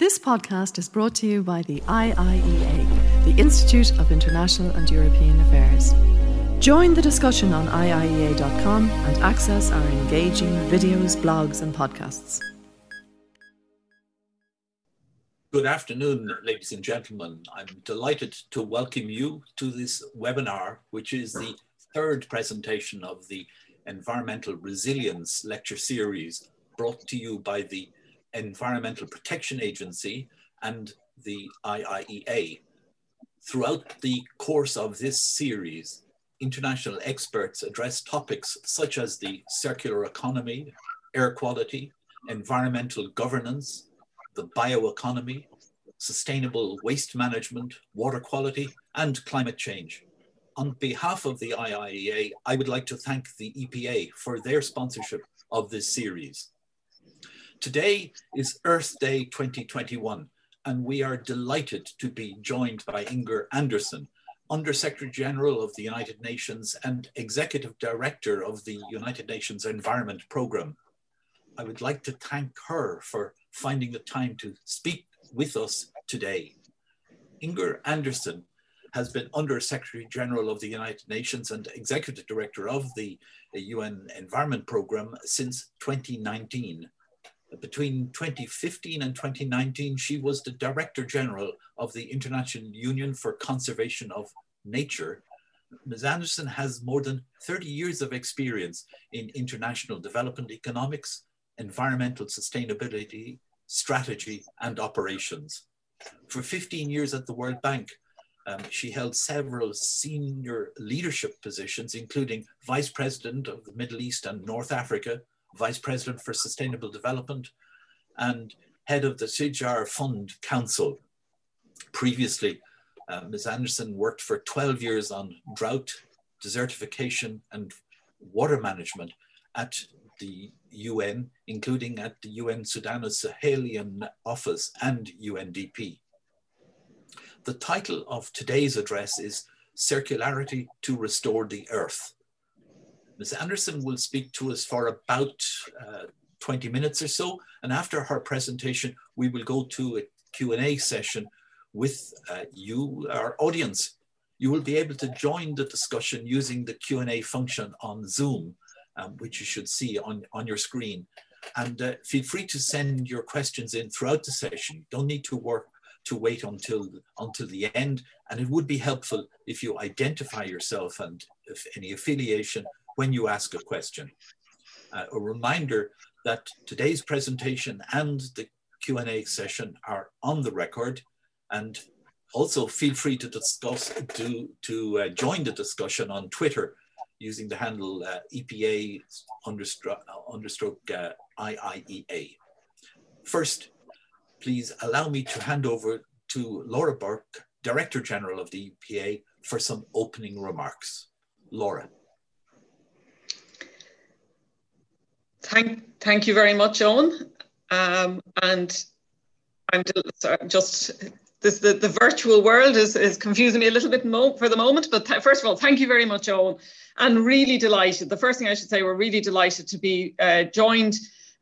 This podcast is brought to you by the IIEA, the Institute of International and European Affairs. Join the discussion on IIEA.com and access our engaging videos, blogs, and podcasts. Good afternoon, ladies and gentlemen. I'm delighted to welcome you to this webinar, which is the third presentation of the Environmental Resilience Lecture Series brought to you by the Environmental Protection Agency and the IIEA. Throughout the course of this series, international experts address topics such as the circular economy, air quality, environmental governance, the bioeconomy, sustainable waste management, water quality, and climate change. On behalf of the IIEA, I would like to thank the EPA for their sponsorship of this series. Today is Earth Day 2021, and we are delighted to be joined by Inger Andersen, Undersecretary General of the United Nations and Executive Director of the United Nations Environment Programme. I would like to thank her for finding the time to speak with us today. Inger Andersen has been Under Secretary General of the United Nations and Executive Director of the UN Environment Programme since 2019 between 2015 and 2019, she was the Director General of the International Union for Conservation of Nature. Ms. Andersen has more than 30 years of experience in international development economics, environmental sustainability, strategy, and operations. For 15 years at the World Bank, um, she held several senior leadership positions, including Vice President of the Middle East and North Africa, Vice President for Sustainable Development, and head of the CGIAR Fund Council. Previously, uh, Ms. Andersen worked for 12 years on drought, desertification, and water management at the UN, including at the UN Sudan Sahelian Office and UNDP. The title of today's address is Circularity to Restore the Earth. Ms. Andersen will speak to us for about uh, 20 minutes or so. And after her presentation, we will go to a Q&A session with uh, you, our audience. You will be able to join the discussion using the Q&A function on Zoom, um, which you should see on, on your screen. And uh, feel free to send your questions in throughout the session. You don't need to work to wait until, until the end. And it would be helpful if you identify yourself and if any affiliation when you ask a question. Uh, a reminder that today's presentation and the Q&A session are on the record and also feel free to discuss, to, to uh, join the discussion on Twitter using the handle uh, EPA understroke, understroke uh, IIEA. First, please allow me to hand over to Laura Burke, Director General of the EPA, for some opening remarks. Laura. Thank, thank you very much, Owen. Um, and I'm just this the, the virtual world is, is confusing me a little bit mo- for the moment. But th- first of all, thank you very much, Owen, and really delighted. The first thing I should say, we're really delighted to be uh, joined.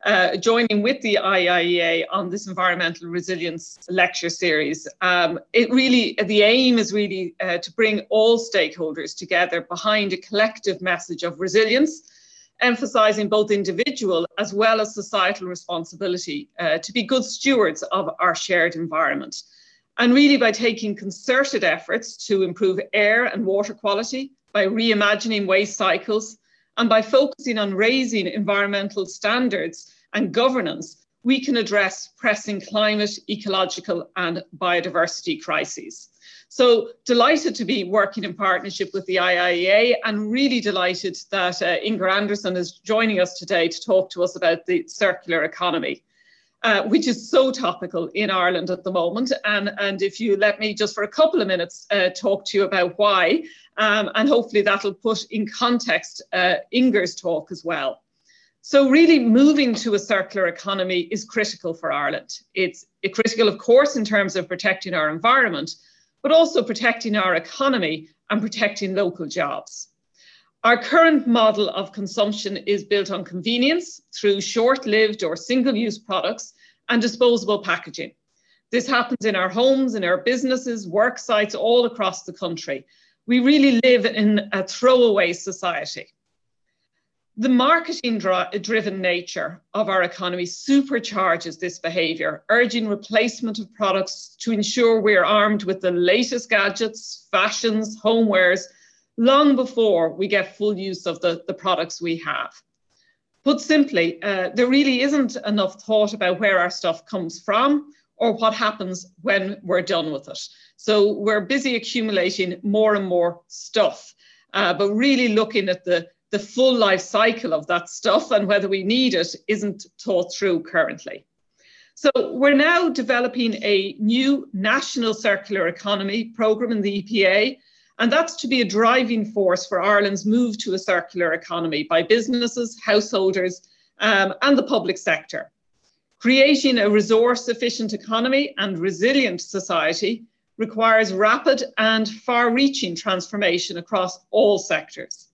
Uh, joining with the IIEA on this environmental resilience lecture series. Um, it really, the aim is really uh, to bring all stakeholders together behind a collective message of resilience emphasizing both individual as well as societal responsibility uh, to be good stewards of our shared environment. And really, by taking concerted efforts to improve air and water quality, by reimagining waste cycles, and by focusing on raising environmental standards and governance, we can address pressing climate, ecological, and biodiversity crises. So delighted to be working in partnership with the IIEA and really delighted that uh, Inger Andersen is joining us today to talk to us about the circular economy. Uh, which is so topical in Ireland at the moment. And, and if you let me just for a couple of minutes uh, talk to you about why, um, and hopefully that'll put in context uh, Inger's talk as well. So, really, moving to a circular economy is critical for Ireland. It's critical, of course, in terms of protecting our environment, but also protecting our economy and protecting local jobs. Our current model of consumption is built on convenience through short lived or single use products and disposable packaging. This happens in our homes, in our businesses, work sites, all across the country. We really live in a throwaway society. The marketing driven nature of our economy supercharges this behaviour, urging replacement of products to ensure we're armed with the latest gadgets, fashions, homewares, long before we get full use of the, the products we have. Put simply, uh, there really isn't enough thought about where our stuff comes from or what happens when we're done with it. So we're busy accumulating more and more stuff, uh, but really looking at the, the full life cycle of that stuff and whether we need it isn't thought through currently. So we're now developing a new national circular economy program in the EPA, and that's to be a driving force for Ireland's move to a circular economy by businesses, householders, um, and the public sector. Creating a resource efficient economy and resilient society requires rapid and far reaching transformation across all sectors.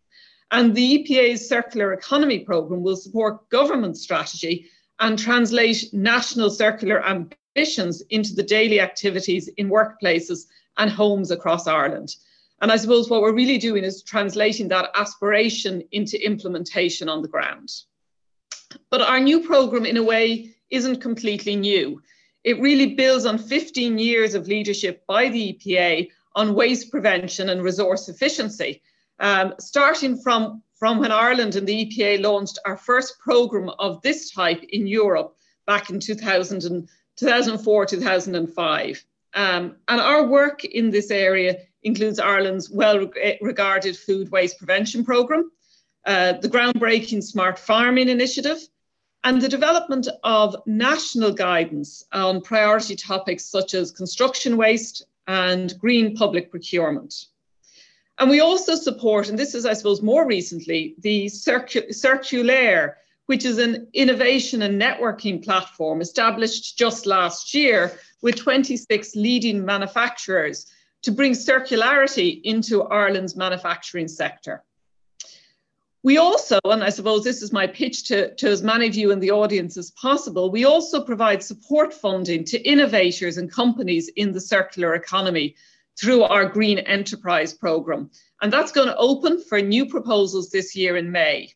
And the EPA's Circular Economy Programme will support government strategy and translate national circular ambitions into the daily activities in workplaces and homes across Ireland. And I suppose what we're really doing is translating that aspiration into implementation on the ground. But our new programme, in a way, isn't completely new. It really builds on 15 years of leadership by the EPA on waste prevention and resource efficiency, um, starting from, from when Ireland and the EPA launched our first programme of this type in Europe back in 2000 and, 2004 2005. Um, and our work in this area includes Ireland's well regarded food waste prevention programme, uh, the groundbreaking Smart Farming Initiative, and the development of national guidance on priority topics such as construction waste and green public procurement. And we also support, and this is, I suppose, more recently, the Circu- CIRCULÉIRE, which is an innovation and networking platform established just last year with 26 leading manufacturers to bring circularity into Ireland's manufacturing sector. We also, and I suppose this is my pitch to, to as many of you in the audience as possible, we also provide support funding to innovators and companies in the circular economy through our Green Enterprise Programme. And that's going to open for new proposals this year in May.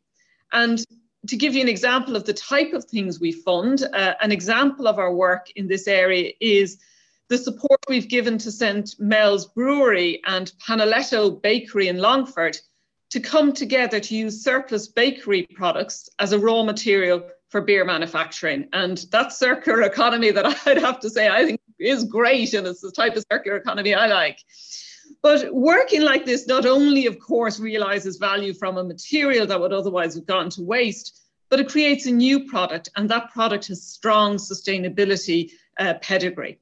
And to give you an example of the type of things we fund, uh, an example of our work in this area is the support we've given to St. Mel's Brewery and Panaletto Bakery in Longford to come together to use surplus bakery products as a raw material for beer manufacturing. And that circular economy that I'd have to say I think is great, and it's the type of circular economy I like. But working like this not only, of course, realizes value from a material that would otherwise have gone to waste, but it creates a new product, and that product has strong sustainability uh, pedigree.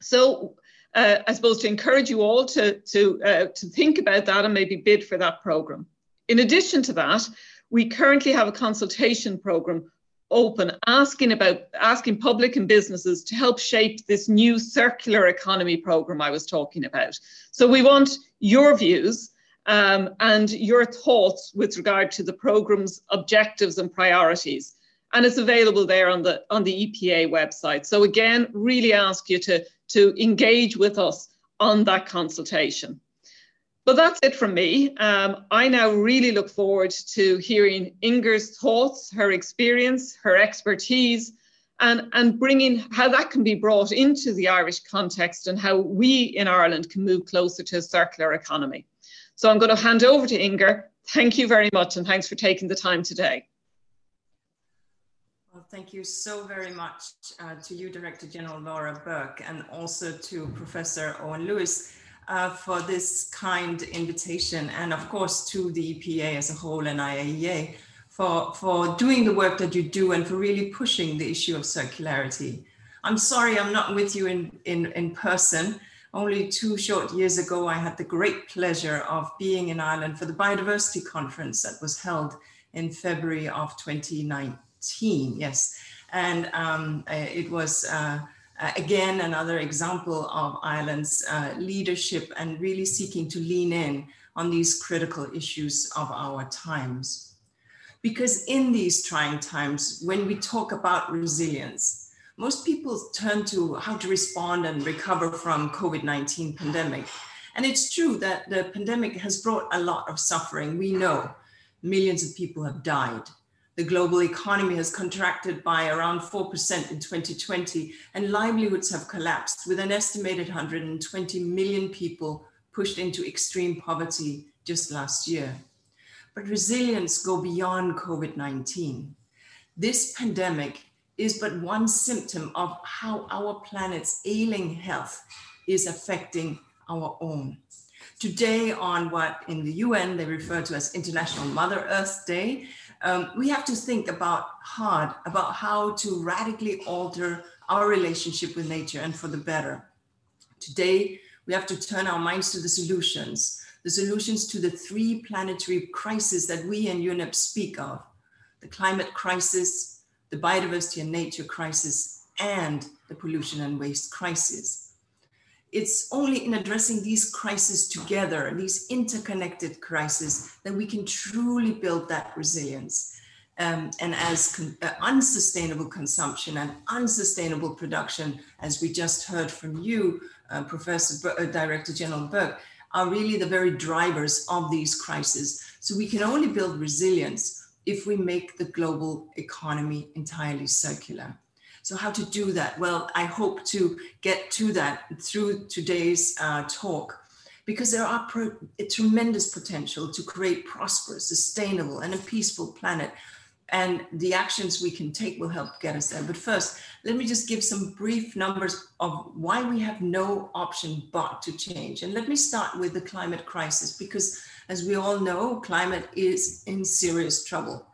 So uh, I suppose, to encourage you all to, to, uh, to think about that and maybe bid for that programme. In addition to that, we currently have a consultation programme open asking about asking public and businesses to help shape this new circular economy program I was talking about. So we want your views um, and your thoughts with regard to the program's objectives and priorities. And it's available there on the on the EPA website. So again, really ask you to to engage with us on that consultation. But that's it from me. Um, I now really look forward to hearing Inger's thoughts, her experience, her expertise, and, and bringing how that can be brought into the Irish context and how we in Ireland can move closer to a circular economy. So I'm going to hand over to Inger. Thank you very much, and thanks for taking the time today. Well, thank you so very much uh, to you, Director General Laura Burke, and also to Professor Owen Lewis uh, for this kind invitation, and of course to the EPA as a whole and IAEA for, for doing the work that you do and for really pushing the issue of circularity. I'm sorry I'm not with you in, in, in person. Only two short years ago, I had the great pleasure of being in Ireland for the biodiversity conference that was held in February of 2019 yes. And um, uh, it was, uh, uh, again, another example of Ireland's uh, leadership and really seeking to lean in on these critical issues of our times. Because in these trying times, when we talk about resilience, most people turn to how to respond and recover from COVID-19 pandemic. And it's true that the pandemic has brought a lot of suffering. We know millions of people have died. The global economy has contracted by around 4% in 2020, and livelihoods have collapsed, with an estimated 120 million people pushed into extreme poverty just last year. But resilience go beyond COVID-19. This pandemic is but one symptom of how our planet's ailing health is affecting our own. Today, on what in the UN they refer to as International Mother Earth Day, um, we have to think about hard about how to radically alter our relationship with nature and for the better. Today, we have to turn our minds to the solutions, the solutions to the three planetary crises that we and UNEP speak of, the climate crisis, the biodiversity and nature crisis, and the pollution and waste crisis it's only in addressing these crises together, these interconnected crises, that we can truly build that resilience. Um, and as con- uh, unsustainable consumption and unsustainable production, as we just heard from you, uh, Professor uh, Director General Burke, are really the very drivers of these crises. So we can only build resilience if we make the global economy entirely circular. So how to do that? Well, I hope to get to that through today's uh, talk because there are pro- tremendous potential to create prosperous, sustainable, and a peaceful planet. And the actions we can take will help get us there. But first, let me just give some brief numbers of why we have no option but to change. And let me start with the climate crisis, because as we all know, climate is in serious trouble.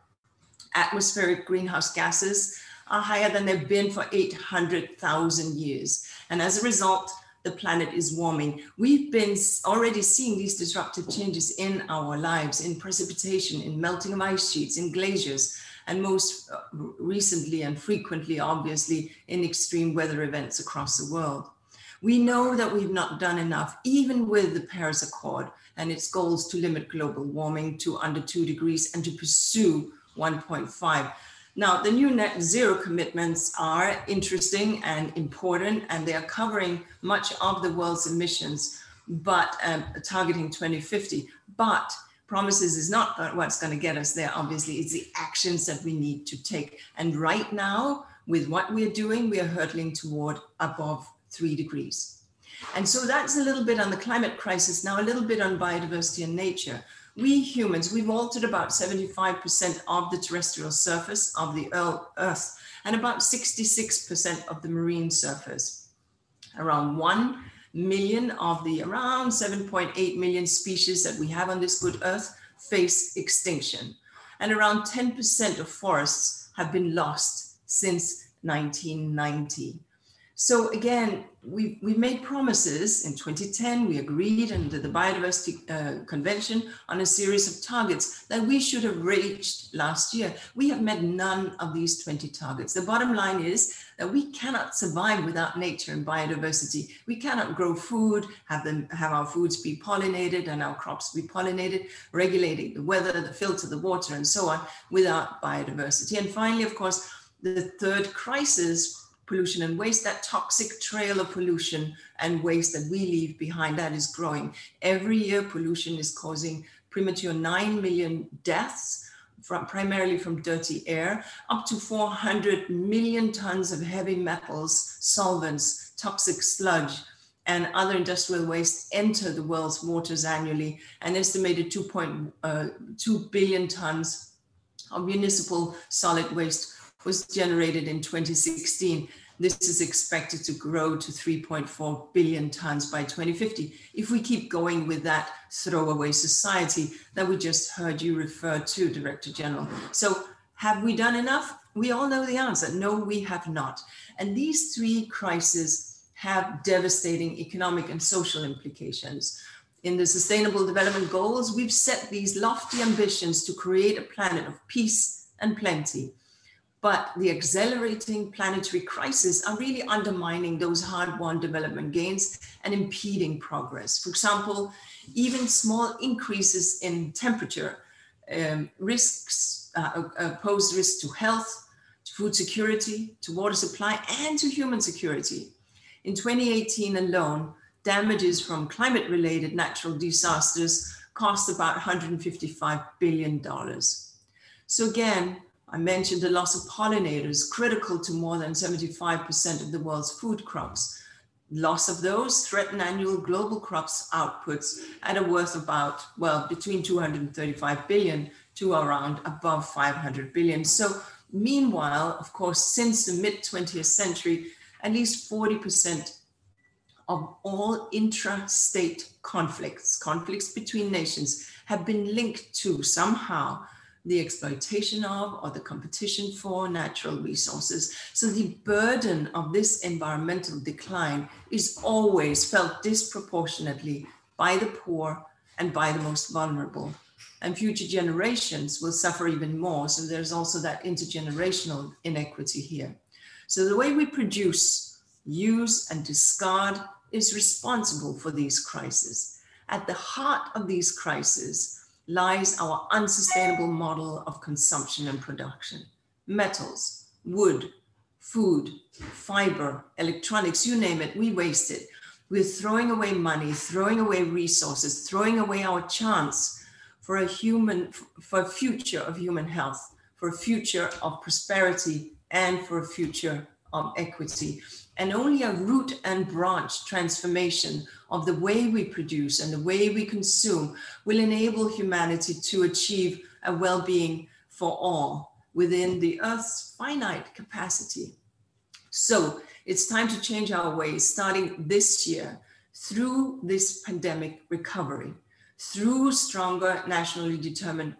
Atmospheric greenhouse gases are higher than they've been for 800,000 years. And as a result, the planet is warming. We've been already seeing these disruptive changes in our lives, in precipitation, in melting of ice sheets, in glaciers, and most uh, recently and frequently, obviously, in extreme weather events across the world. We know that we've not done enough, even with the Paris Accord and its goals to limit global warming to under two degrees and to pursue 1.5. Now, the new net zero commitments are interesting and important, and they are covering much of the world's emissions, but um, targeting 2050. But promises is not what's going to get us there. Obviously, it's the actions that we need to take. And right now, with what we're doing, we are hurtling toward above three degrees. And so that's a little bit on the climate crisis, now a little bit on biodiversity and nature we humans, we've altered about 75% of the terrestrial surface of the Earth and about 66% of the marine surface. Around 1 million of the around 7.8 million species that we have on this good Earth face extinction. And around 10% of forests have been lost since 1990. So again, we we made promises in 2010. We agreed under the Biodiversity uh, Convention on a series of targets that we should have reached last year. We have met none of these 20 targets. The bottom line is that we cannot survive without nature and biodiversity. We cannot grow food, have them have our foods be pollinated and our crops be pollinated, regulating the weather, the filter, the water, and so on without biodiversity. And finally, of course, the third crisis pollution and waste, that toxic trail of pollution and waste that we leave behind, that is growing. Every year, pollution is causing premature 9 million deaths, from, primarily from dirty air, up to 400 million tons of heavy metals, solvents, toxic sludge, and other industrial waste enter the world's waters annually, an estimated 2.2 uh, billion tons of municipal solid waste was generated in 2016. This is expected to grow to 3.4 billion tons by 2050 if we keep going with that throwaway society that we just heard you refer to, Director General. So, have we done enough? We all know the answer. No, we have not. And these three crises have devastating economic and social implications. In the Sustainable Development Goals, we've set these lofty ambitions to create a planet of peace and plenty but the accelerating planetary crises are really undermining those hard-won development gains and impeding progress. For example, even small increases in temperature um, risks uh, uh, pose risks to health, to food security, to water supply, and to human security. In 2018 alone, damages from climate related natural disasters cost about $155 billion. So, again, I mentioned the loss of pollinators, critical to more than 75% of the world's food crops. Loss of those threaten annual global crops outputs at a worth about, well, between 235 billion to around above 500 billion. So, meanwhile, of course, since the mid 20th century, at least 40% of all intra-state conflicts, conflicts between nations, have been linked to somehow the exploitation of or the competition for natural resources. So the burden of this environmental decline is always felt disproportionately by the poor and by the most vulnerable. And future generations will suffer even more. So there's also that intergenerational inequity here. So the way we produce, use, and discard is responsible for these crises. At the heart of these crises lies our unsustainable model of consumption and production. Metals, wood, food, fiber, electronics, you name it, we waste it. We're throwing away money, throwing away resources, throwing away our chance for a human, for a future of human health, for a future of prosperity, and for a future of equity and only a root and branch transformation of the way we produce and the way we consume will enable humanity to achieve a well being for all within the Earth's finite capacity. So it's time to change our ways starting this year through this pandemic recovery, through stronger nationally determined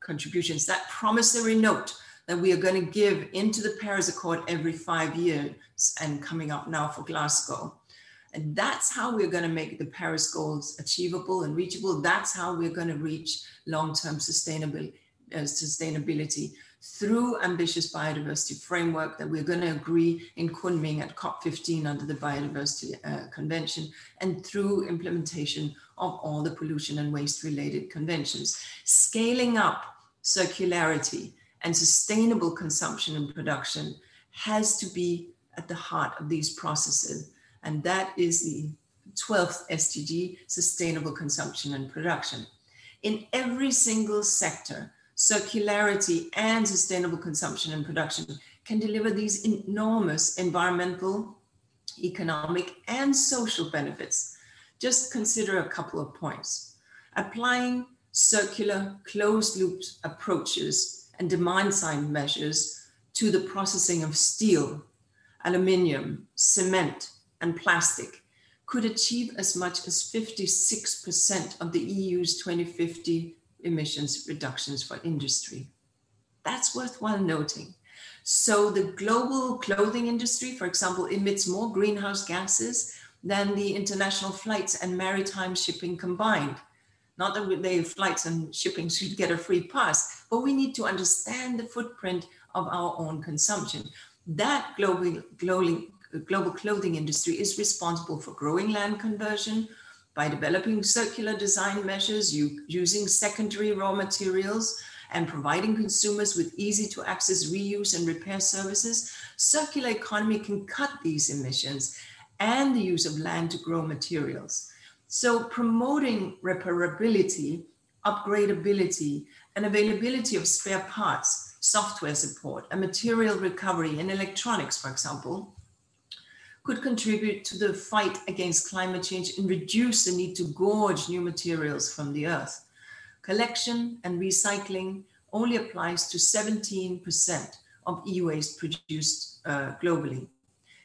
contributions. That promissory note that we are going to give into the Paris Accord every five years and coming up now for Glasgow. And that's how we're going to make the Paris goals achievable and reachable. That's how we're going to reach long-term sustainability, uh, sustainability through ambitious biodiversity framework that we're going to agree in Kunming at COP15 under the Biodiversity uh, Convention and through implementation of all the pollution and waste related conventions. Scaling up circularity and sustainable consumption and production has to be at the heart of these processes. And that is the 12th SDG, sustainable consumption and production. In every single sector, circularity and sustainable consumption and production can deliver these enormous environmental, economic, and social benefits. Just consider a couple of points. Applying circular closed loop approaches and demand side measures to the processing of steel, aluminium, cement, and plastic could achieve as much as 56% of the EU's 2050 emissions reductions for industry. That's worthwhile noting. So, the global clothing industry, for example, emits more greenhouse gases than the international flights and maritime shipping combined. Not that they flights and shipping should get a free pass, but we need to understand the footprint of our own consumption that global, global, global clothing industry is responsible for growing land conversion by developing circular design measures, using secondary raw materials, and providing consumers with easy to access reuse and repair services, circular economy can cut these emissions and the use of land to grow materials. So promoting repairability, upgradability, and availability of spare parts software support, and material recovery in electronics, for example, could contribute to the fight against climate change and reduce the need to gorge new materials from the earth. Collection and recycling only applies to 17% of e-waste produced uh, globally.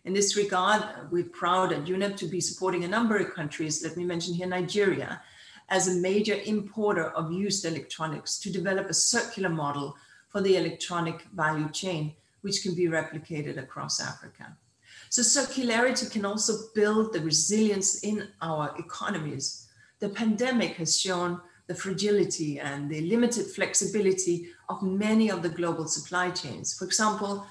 In this regard, we're proud at UNEP to be supporting a number of countries, let me mention here Nigeria, as a major importer of used electronics to develop a circular model for the electronic value chain, which can be replicated across Africa. So circularity can also build the resilience in our economies. The pandemic has shown the fragility and the limited flexibility of many of the global supply chains. For example,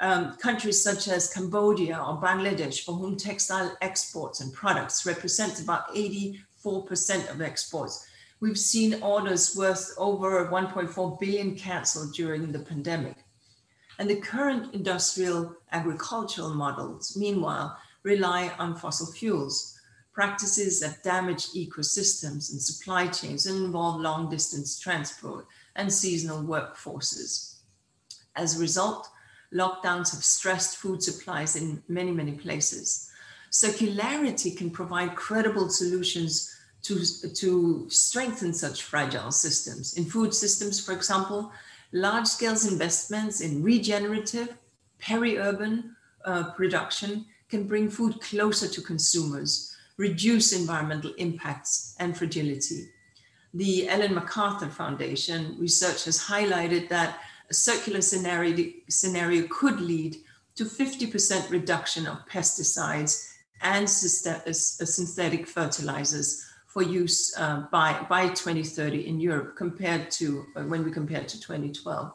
um, countries such as Cambodia or Bangladesh, for whom textile exports and products represent about 84% of exports, We've seen orders worth over 1.4 billion canceled during the pandemic. And the current industrial agricultural models, meanwhile, rely on fossil fuels, practices that damage ecosystems and supply chains and involve long distance transport and seasonal workforces. As a result, lockdowns have stressed food supplies in many, many places. Circularity can provide credible solutions to, to strengthen such fragile systems. In food systems, for example, large scale investments in regenerative, peri-urban uh, production can bring food closer to consumers, reduce environmental impacts and fragility. The Ellen MacArthur Foundation research has highlighted that a circular scenario, scenario could lead to 50% reduction of pesticides and uh, synthetic fertilizers for use uh, by, by 2030 in Europe compared to uh, when we compare to 2012.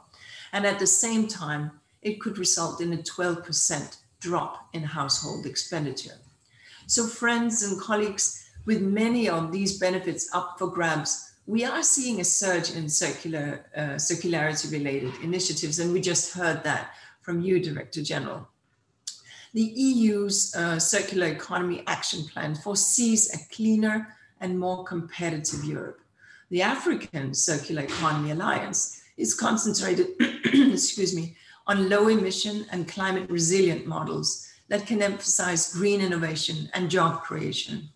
And at the same time, it could result in a 12% drop in household expenditure. So friends and colleagues, with many of these benefits up for grabs, we are seeing a surge in circular uh, circularity related initiatives, and we just heard that from you, Director General. The EU's uh, Circular Economy Action Plan foresees a cleaner, and more competitive Europe. The African Circular Economy Alliance is concentrated, excuse me, on low emission and climate resilient models that can emphasize green innovation and job creation.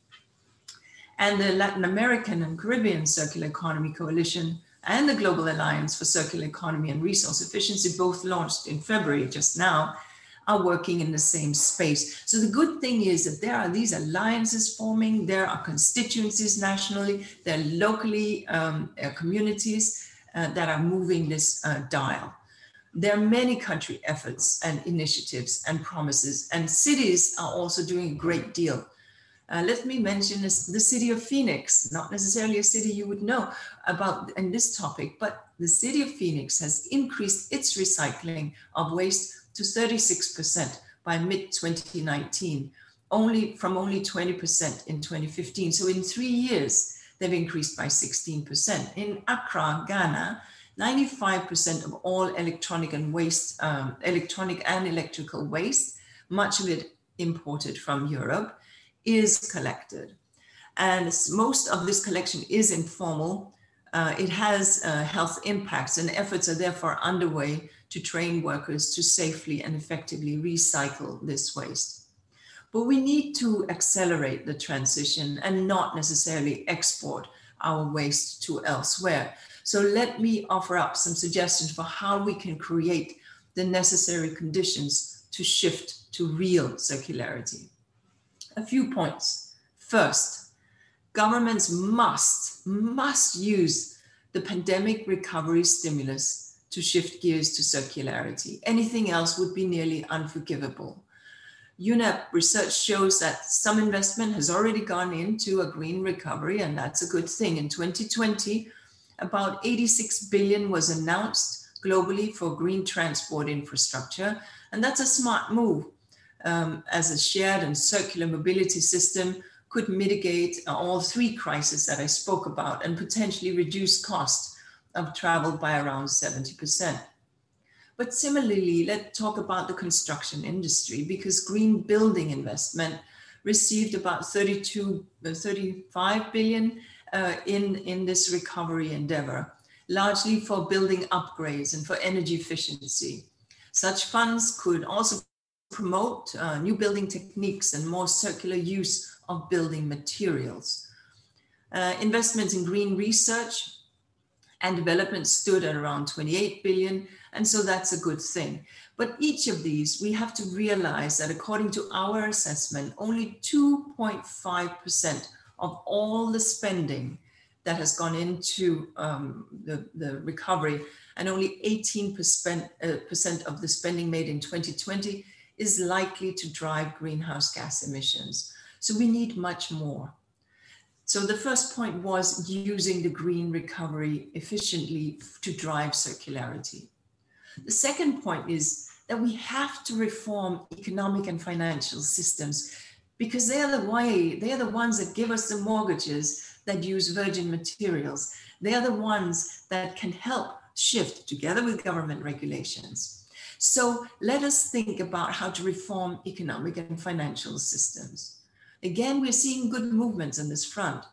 And the Latin American and Caribbean Circular Economy Coalition and the Global Alliance for Circular Economy and Resource Efficiency, both launched in February just now, are working in the same space. So the good thing is that there are these alliances forming, there are constituencies nationally, there are locally um, uh, communities uh, that are moving this uh, dial. There are many country efforts and initiatives and promises, and cities are also doing a great deal. Uh, let me mention this, the city of Phoenix, not necessarily a city you would know about in this topic, but the city of Phoenix has increased its recycling of waste to 36% by mid 2019, only from only 20% in 2015. So in three years, they've increased by 16%. In Accra, Ghana, 95% of all electronic and waste, um, electronic and electrical waste, much of it imported from Europe, is collected. And most of this collection is informal. Uh, it has uh, health impacts, and efforts are therefore underway to train workers to safely and effectively recycle this waste. But we need to accelerate the transition and not necessarily export our waste to elsewhere. So let me offer up some suggestions for how we can create the necessary conditions to shift to real circularity. A few points. First, governments must, must use the pandemic recovery stimulus to shift gears to circularity. Anything else would be nearly unforgivable. UNEP research shows that some investment has already gone into a green recovery, and that's a good thing. In 2020, about 86 billion was announced globally for green transport infrastructure, and that's a smart move um, as a shared and circular mobility system could mitigate all three crises that I spoke about and potentially reduce costs of travel by around 70%. But similarly, let's talk about the construction industry because green building investment received about 32, uh, 35 billion uh, in, in this recovery endeavor, largely for building upgrades and for energy efficiency. Such funds could also promote uh, new building techniques and more circular use of building materials. Uh, investments in green research and development stood at around 28 billion. And so that's a good thing. But each of these, we have to realize that according to our assessment, only 2.5% of all the spending that has gone into um, the, the recovery and only 18% uh, percent of the spending made in 2020 is likely to drive greenhouse gas emissions. So we need much more. So the first point was using the green recovery efficiently to drive circularity. The second point is that we have to reform economic and financial systems because they are the way, they are the ones that give us the mortgages that use virgin materials. They are the ones that can help shift together with government regulations. So let us think about how to reform economic and financial systems. Again, we're seeing good movements on this front,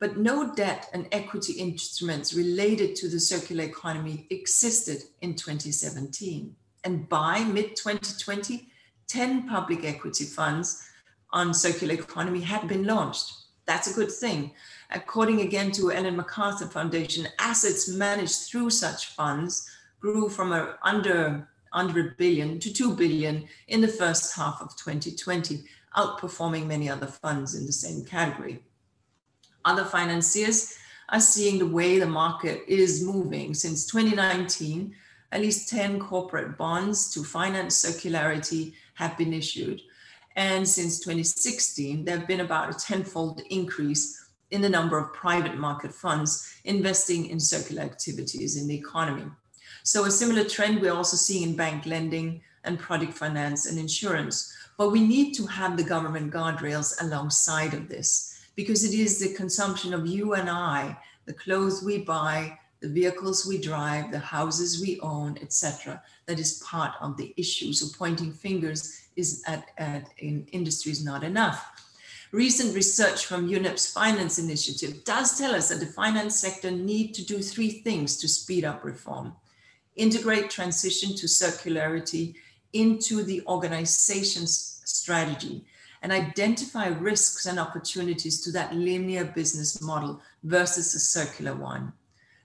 but no debt and equity instruments related to the circular economy existed in 2017. And by mid 2020, 10 public equity funds on circular economy had been launched. That's a good thing. According again to Ellen MacArthur Foundation, assets managed through such funds grew from under under a billion to 2 billion in the first half of 2020, outperforming many other funds in the same category. Other financiers are seeing the way the market is moving. Since 2019, at least 10 corporate bonds to finance circularity have been issued. And since 2016, there have been about a tenfold increase in the number of private market funds investing in circular activities in the economy. So a similar trend we're also seeing in bank lending and product finance and insurance. But we need to have the government guardrails alongside of this because it is the consumption of you and I, the clothes we buy, the vehicles we drive, the houses we own, etc., that is part of the issue. So pointing fingers is at, at in industry is not enough. Recent research from UNEP's finance initiative does tell us that the finance sector need to do three things to speed up reform integrate transition to circularity into the organization's strategy and identify risks and opportunities to that linear business model versus a circular one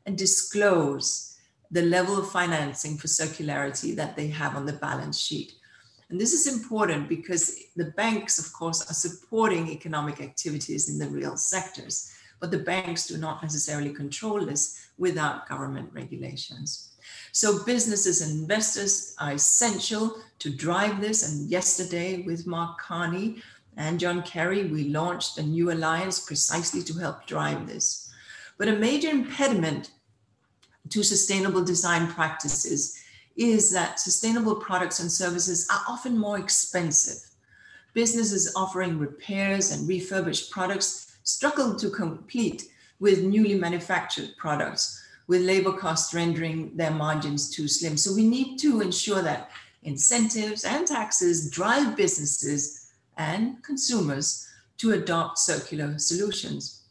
and disclose the level of financing for circularity that they have on the balance sheet. And this is important because the banks, of course, are supporting economic activities in the real sectors, but the banks do not necessarily control this without government regulations. So businesses and investors are essential to drive this. And yesterday with Mark Carney and John Kerry, we launched a new alliance precisely to help drive this. But a major impediment to sustainable design practices is that sustainable products and services are often more expensive. Businesses offering repairs and refurbished products struggle to compete with newly manufactured products with labor costs rendering their margins too slim. So we need to ensure that incentives and taxes drive businesses and consumers to adopt circular solutions.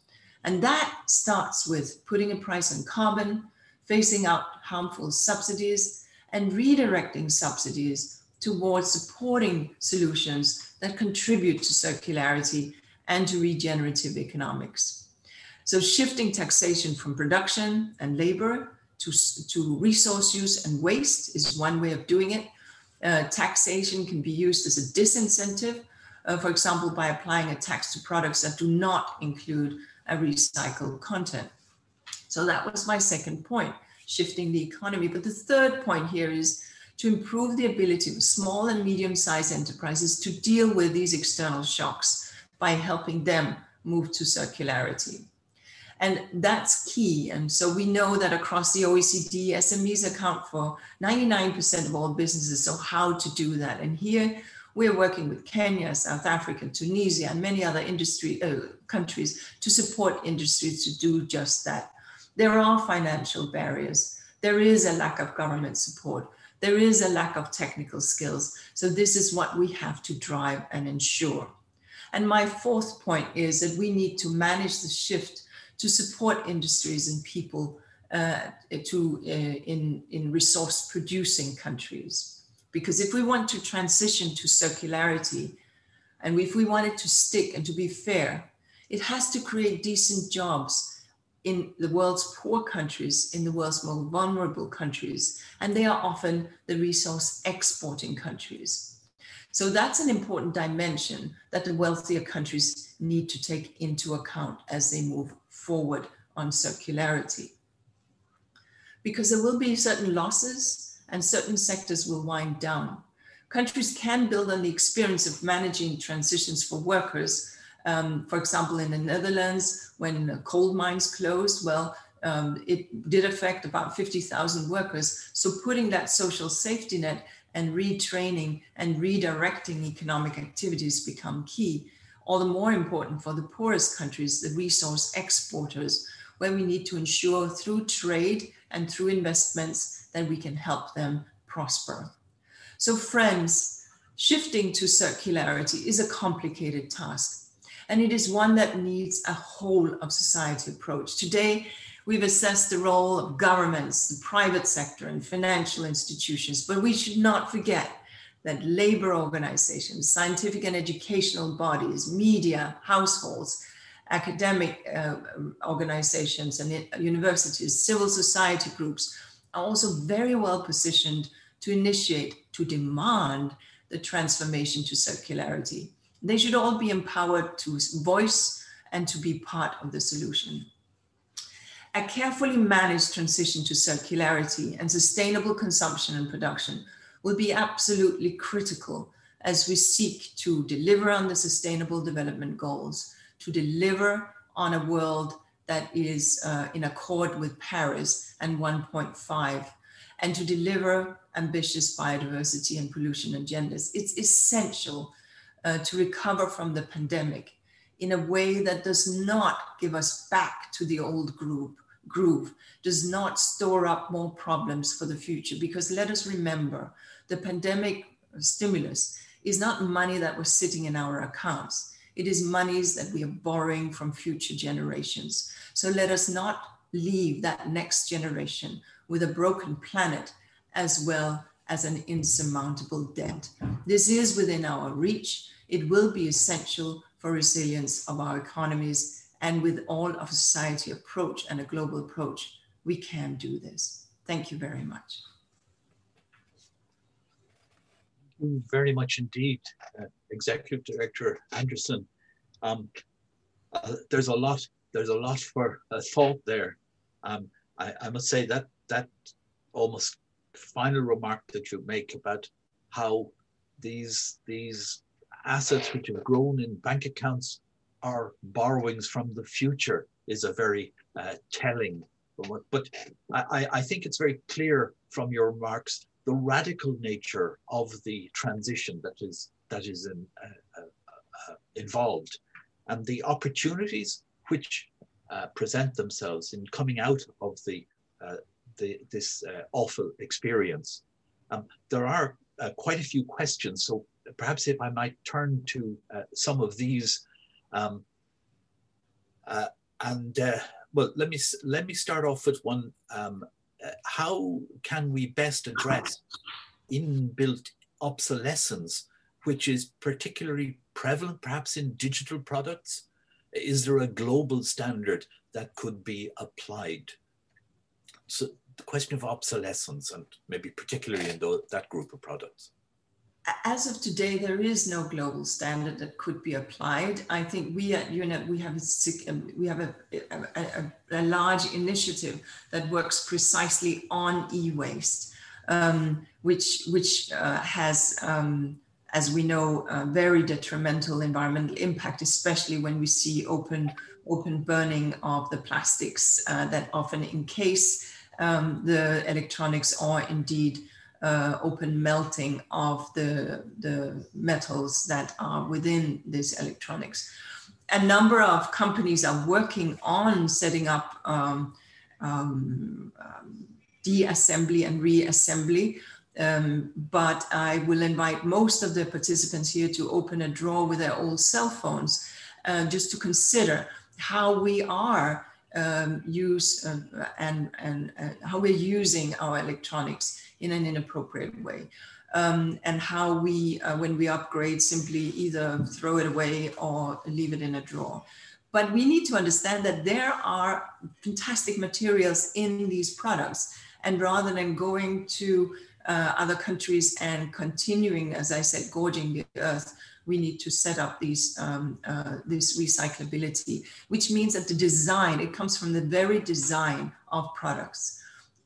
And that starts with putting a price on carbon, phasing out harmful subsidies, and redirecting subsidies towards supporting solutions that contribute to circularity and to regenerative economics. So shifting taxation from production and labor to, to resource use and waste is one way of doing it. Uh, taxation can be used as a disincentive, uh, for example, by applying a tax to products that do not include a recycled content. So that was my second point, shifting the economy. But the third point here is to improve the ability of small and medium sized enterprises to deal with these external shocks by helping them move to circularity. And that's key. And so we know that across the OECD, SMEs account for 99% of all businesses. So, how to do that? And here we're working with Kenya, South Africa, Tunisia, and many other industry uh, countries to support industries to do just that. There are financial barriers. There is a lack of government support. There is a lack of technical skills. So, this is what we have to drive and ensure. And my fourth point is that we need to manage the shift to support industries and people uh, to uh, in in resource producing countries. Because if we want to transition to circularity and if we want it to stick and to be fair it has to create decent jobs in the world's poor countries in the world's more vulnerable countries and they are often the resource exporting countries. So that's an important dimension that the wealthier countries need to take into account as they move forward on circularity. Because there will be certain losses and certain sectors will wind down. Countries can build on the experience of managing transitions for workers. Um, for example, in the Netherlands, when coal mines closed, well, um, it did affect about 50,000 workers. So putting that social safety net and retraining and redirecting economic activities become key all the more important for the poorest countries, the resource exporters, where we need to ensure through trade and through investments that we can help them prosper. So, friends, shifting to circularity is a complicated task, and it is one that needs a whole of society approach. Today, we've assessed the role of governments, the private sector, and financial institutions, but we should not forget that labor organizations, scientific and educational bodies, media, households, academic uh, organizations and universities, civil society groups are also very well positioned to initiate, to demand the transformation to circularity. They should all be empowered to voice and to be part of the solution. A carefully managed transition to circularity and sustainable consumption and production will be absolutely critical as we seek to deliver on the sustainable development goals, to deliver on a world that is uh, in accord with Paris and 1.5, and to deliver ambitious biodiversity and pollution agendas. It's essential uh, to recover from the pandemic in a way that does not give us back to the old group, groove, does not store up more problems for the future. Because let us remember, the pandemic stimulus is not money that was sitting in our accounts. It is monies that we are borrowing from future generations. So let us not leave that next generation with a broken planet as well as an insurmountable debt. This is within our reach. It will be essential for resilience of our economies and with all of society approach and a global approach, we can do this. Thank you very much. Thank you very much indeed, uh, Executive Director Andersen. Um, uh, there's a lot. There's a lot for uh, thought there. Um, I, I, must say that that almost final remark that you make about how these these assets which have grown in bank accounts are borrowings from the future is a very uh, telling. But I, I think it's very clear from your remarks the radical nature of the transition that is that is in, uh, uh, uh involved, and the opportunities which uh, present themselves in coming out of the, uh, the this awful experience. Um, there are quite a few questions, so perhaps if I might turn to some of these. Um, and well, let me let me start off with one um, uh, how can we best address inbuilt obsolescence, which is particularly prevalent perhaps in digital products? Is there a global standard that could be applied? So the question of obsolescence and maybe particularly in that group of products as of today, there is no global standard that could be applied. I think we at UNEP, we have a, um, we have a, a, a large initiative that works precisely on e-waste, um, which, which uh, has, um, as we know, a very detrimental environmental impact, especially when we see open, open burning of the plastics uh, that often encase um, the electronics or indeed uh, open melting of the, the metals that are within these electronics. A number of companies are working on setting up um, um, um, de-assembly and reassembly. Um, but I will invite most of the participants here to open a drawer with their old cell phones, uh, just to consider how we are um, use uh, and, and uh, how we're using our electronics in an inappropriate way. Um, and how we, uh, when we upgrade, simply either throw it away or leave it in a drawer. But we need to understand that there are fantastic materials in these products. And rather than going to uh, other countries and continuing, as I said, gorging the earth, we need to set up these um, uh, this recyclability, which means that the design it comes from the very design of products.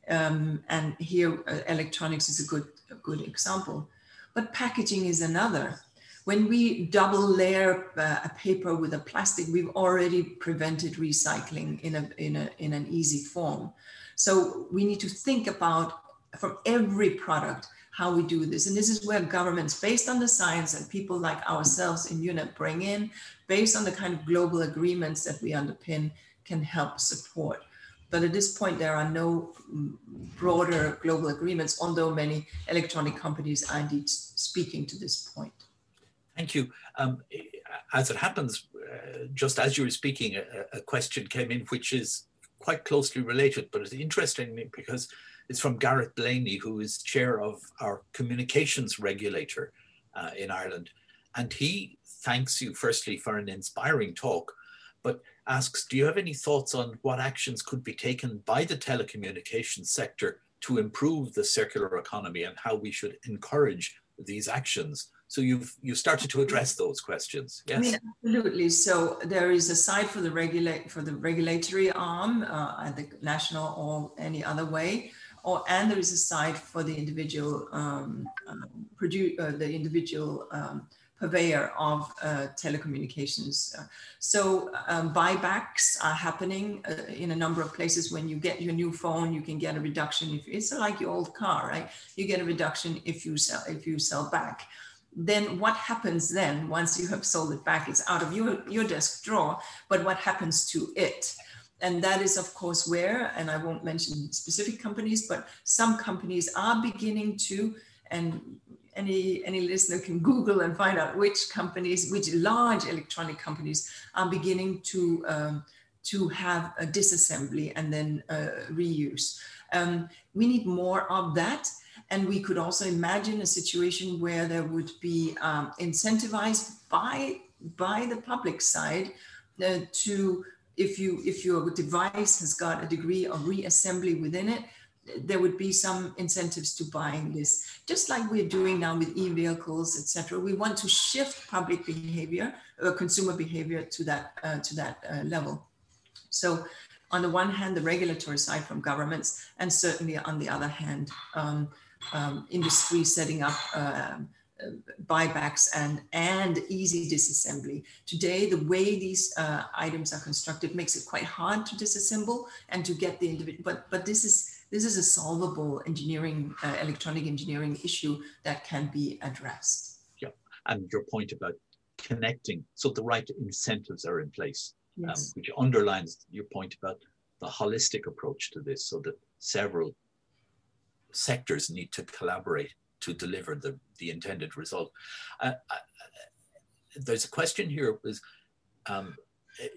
Um, and here, uh, electronics is a good, a good example. But packaging is another. When we double layer uh, a paper with a plastic, we've already prevented recycling in, a, in, a, in an easy form. So we need to think about from every product how we do this. And this is where governments, based on the science and people like ourselves in UNEP bring in, based on the kind of global agreements that we underpin, can help support. But at this point, there are no broader global agreements, although many electronic companies are indeed speaking to this point. Thank you. Um, as it happens, uh, just as you were speaking, a, a, question came in which is quite closely related, but it's interesting because it's from Garrett Blaney, who is chair of our communications regulator uh, in Ireland. And he thanks you firstly for an inspiring talk, but asks, do you have any thoughts on what actions could be taken by the telecommunications sector to improve the circular economy and how we should encourage these actions? So you've you started to address those questions. Yes, I mean, absolutely. So there is a side for the regulate for the regulatory arm uh, at the national or any other way, or and there is a site for the individual um, um, uh, the individual um, purveyor of uh, telecommunications. Uh, so um, buybacks are happening uh, in a number of places. When you get your new phone, you can get a reduction. If it's like your old car, right? You get a reduction if you sell if you sell back. Then what happens then once you have sold it back? It's out of your, your desk drawer, but what happens to it? And that is, of course, where, and I won't mention specific companies, but some companies are beginning to, and any any listener can Google and find out which companies, which large electronic companies are beginning to um, to have a disassembly and then uh, reuse. Um, we need more of that. And we could also imagine a situation where there would be um, incentivized by, by the public side uh, to, if, you, if your device has got a degree of reassembly within it, there would be some incentives to buying this, just like we're doing now with e-vehicles, etc. We want to shift public behavior, uh, consumer behavior to that uh, to that uh, level. So, on the one hand, the regulatory side from governments, and certainly on the other hand, um, um, industry setting up. Uh, buybacks and and easy disassembly. Today, the way these uh, items are constructed makes it quite hard to disassemble and to get the individual. But but this is this is a solvable engineering, uh, electronic engineering issue that can be addressed. Yeah, and your point about connecting, so the right incentives are in place, um, yes. um, which underlines your point about the holistic approach to this, so that several sectors need to collaborate to deliver the, the intended result. Uh, there's a question here is, um,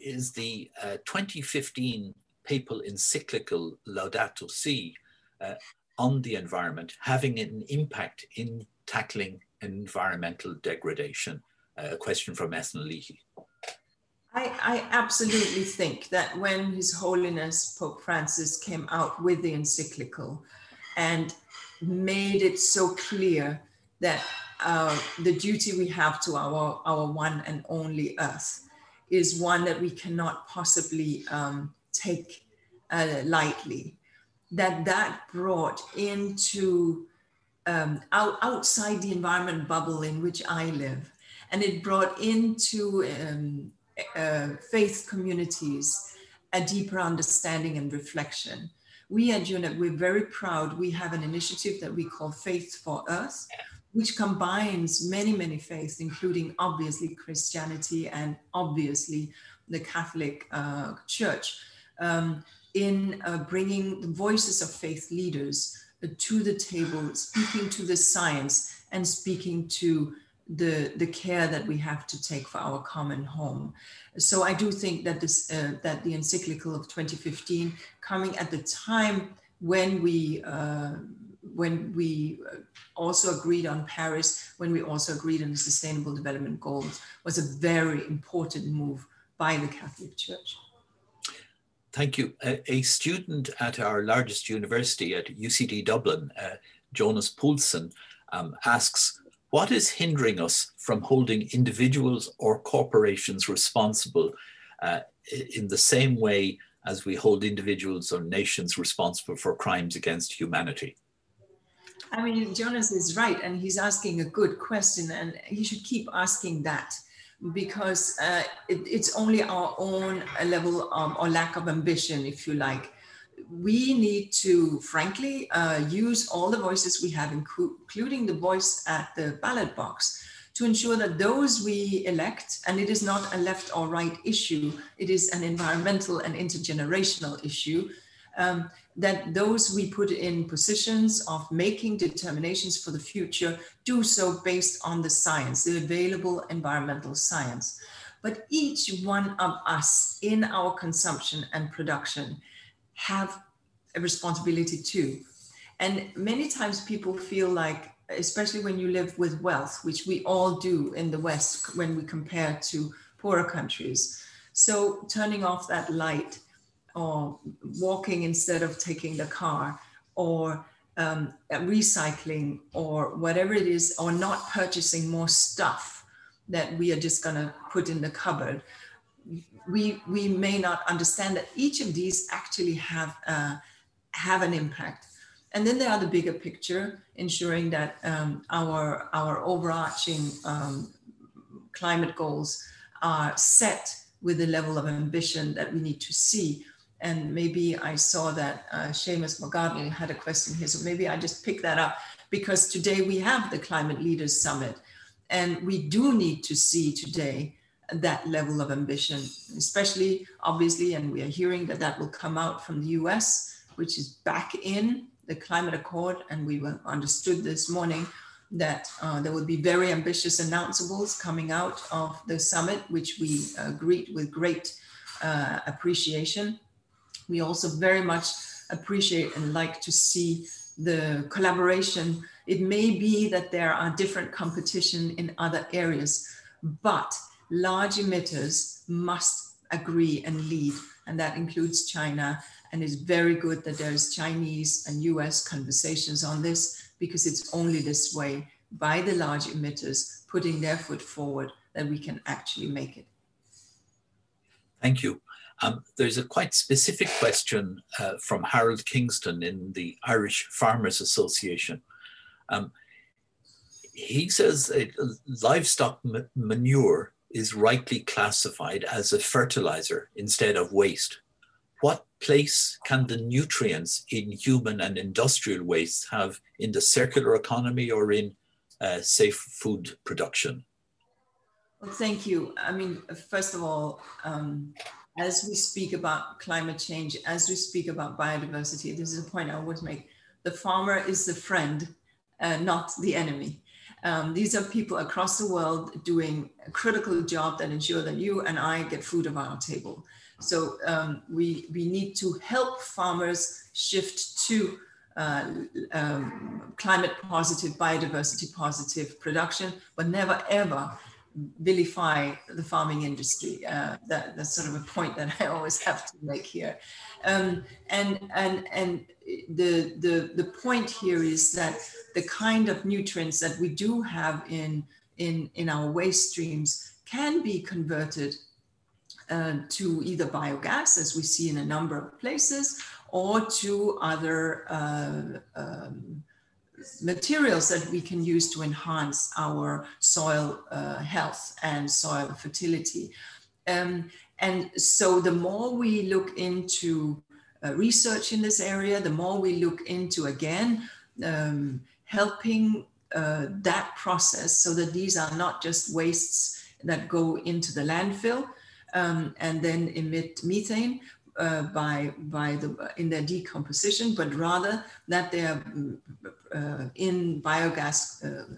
is the uh, 2015 papal encyclical Laudato Si uh, on the environment having an impact in tackling environmental degradation? Uh, a question from Esna Leahy. I, I, absolutely think that when His Holiness Pope Francis came out with the encyclical and made it so clear that uh, the duty we have to our, our one and only earth is one that we cannot possibly um, take uh, lightly. That that brought into um, out, outside the environment bubble in which I live, and it brought into um, uh, faith communities a deeper understanding and reflection we at UNEP, we're very proud. We have an initiative that we call Faith for Earth, which combines many, many faiths, including obviously Christianity and obviously the Catholic uh, Church, um, in uh, bringing the voices of faith leaders uh, to the table, speaking to the science and speaking to the, the care that we have to take for our common home. So I do think that this uh, that the encyclical of 2015 coming at the time when we uh, when we uh, also agreed on Paris, when we also agreed on the Sustainable Development Goals, was a very important move by the Catholic Church. Thank you. A, a student at our largest university at UCD Dublin, uh, Jonas Poulsen, um, asks, what is hindering us from holding individuals or corporations responsible uh, in the same way as we hold individuals or nations responsible for crimes against humanity? I mean, Jonas is right, and he's asking a good question, and he should keep asking that because uh, it, it's only our own level of, or lack of ambition, if you like, we need to, frankly, uh, use all the voices we have, including the voice at the ballot box, to ensure that those we elect, and it is not a left or right issue, it is an environmental and intergenerational issue, um, that those we put in positions of making determinations for the future do so based on the science, the available environmental science. But each one of us in our consumption and production have a responsibility too. And many times people feel like, especially when you live with wealth, which we all do in the West when we compare to poorer countries. So turning off that light or walking instead of taking the car or um, recycling or whatever it is, or not purchasing more stuff that we are just going to put in the cupboard, we, we may not understand that each of these actually have, uh, have an impact. And then there are the bigger picture, ensuring that um, our, our overarching um, climate goals are set with the level of ambition that we need to see and maybe I saw that uh, Seamus McGartney had a question here, so maybe I just pick that up because today we have the Climate Leaders Summit, and we do need to see today that level of ambition, especially obviously, and we are hearing that that will come out from the US, which is back in the climate accord, and we were understood this morning that uh, there will be very ambitious announceables coming out of the summit, which we uh, greet with great uh, appreciation. We also very much appreciate and like to see the collaboration. It may be that there are different competition in other areas, but large emitters must agree and lead, and that includes China. And it's very good that there's Chinese and US conversations on this because it's only this way by the large emitters putting their foot forward that we can actually make it. Thank you. Um, there's a quite specific question uh, from Harold Kingston in the Irish Farmers Association. Um, he says livestock manure is rightly classified as a fertilizer instead of waste. What place can the nutrients in human and industrial waste have in the circular economy or in uh, safe food production? Well, thank you. I mean, first of all, um, as we speak about climate change, as we speak about biodiversity, this is a point I always make. The farmer is the friend, uh, not the enemy. Um, these are people across the world doing a critical job that ensure that you and I get food on our table. So um, we, we need to help farmers shift to uh, um, climate positive, biodiversity positive production, but never ever vilify the farming industry. Uh, that, that's sort of a point that I always have to make here. Um, and and and the, the the point here is that the kind of nutrients that we do have in in in our waste streams can be converted uh, to either biogas, as we see in a number of places, or to other uh, um, materials that we can use to enhance our soil uh, health and soil fertility. Um, and so the more we look into uh, research in this area, the more we look into, again, um, helping uh, that process so that these are not just wastes that go into the landfill um, and then emit methane, uh, by by the in their decomposition, but rather that they are uh, in biogas uh,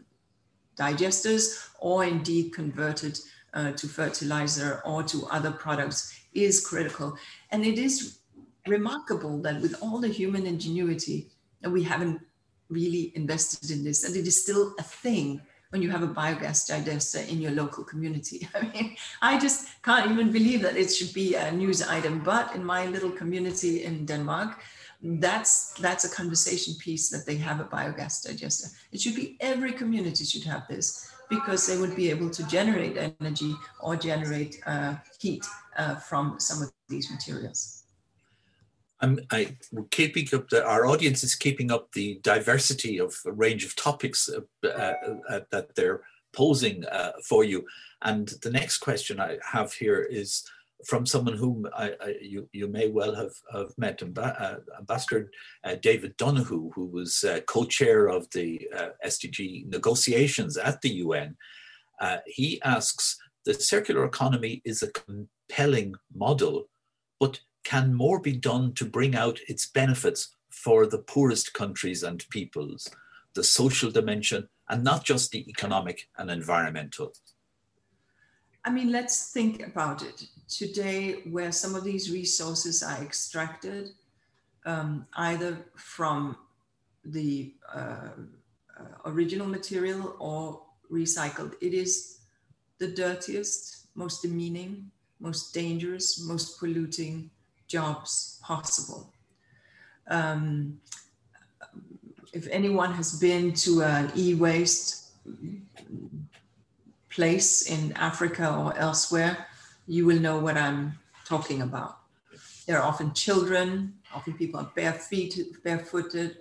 digesters or indeed converted uh, to fertilizer or to other products is critical. And it is remarkable that with all the human ingenuity, that we haven't really invested in this, and it is still a thing when you have a biogas digester in your local community. I mean, I just can't even believe that it should be a news item. But in my little community in Denmark, that's that's a conversation piece that they have a biogas digester. It should be every community should have this because they would be able to generate energy or generate uh, heat uh, from some of these materials. I'm I, keeping up the, our audience is keeping up the diversity of a range of topics uh, uh, uh, that they're posing uh, for you. And the next question I have here is from someone whom I, I, you, you may well have, have met, uh, Ambassador uh, David Donoghue, who was co-chair of the SDG negotiations at the UN. he asks, the circular economy is a compelling model, but can more be done to bring out its benefits for the poorest countries and peoples, the social dimension, and not just the economic and environmental? I mean, let's think about it. Today, where some of these resources are extracted, um, either from the uh, original material or recycled, it is the dirtiest, most demeaning, most dangerous, most polluting jobs possible. Um, if anyone has been to an e-waste place in Africa or elsewhere, you will know what I'm talking about. There are often children, often people are bare feet, barefooted,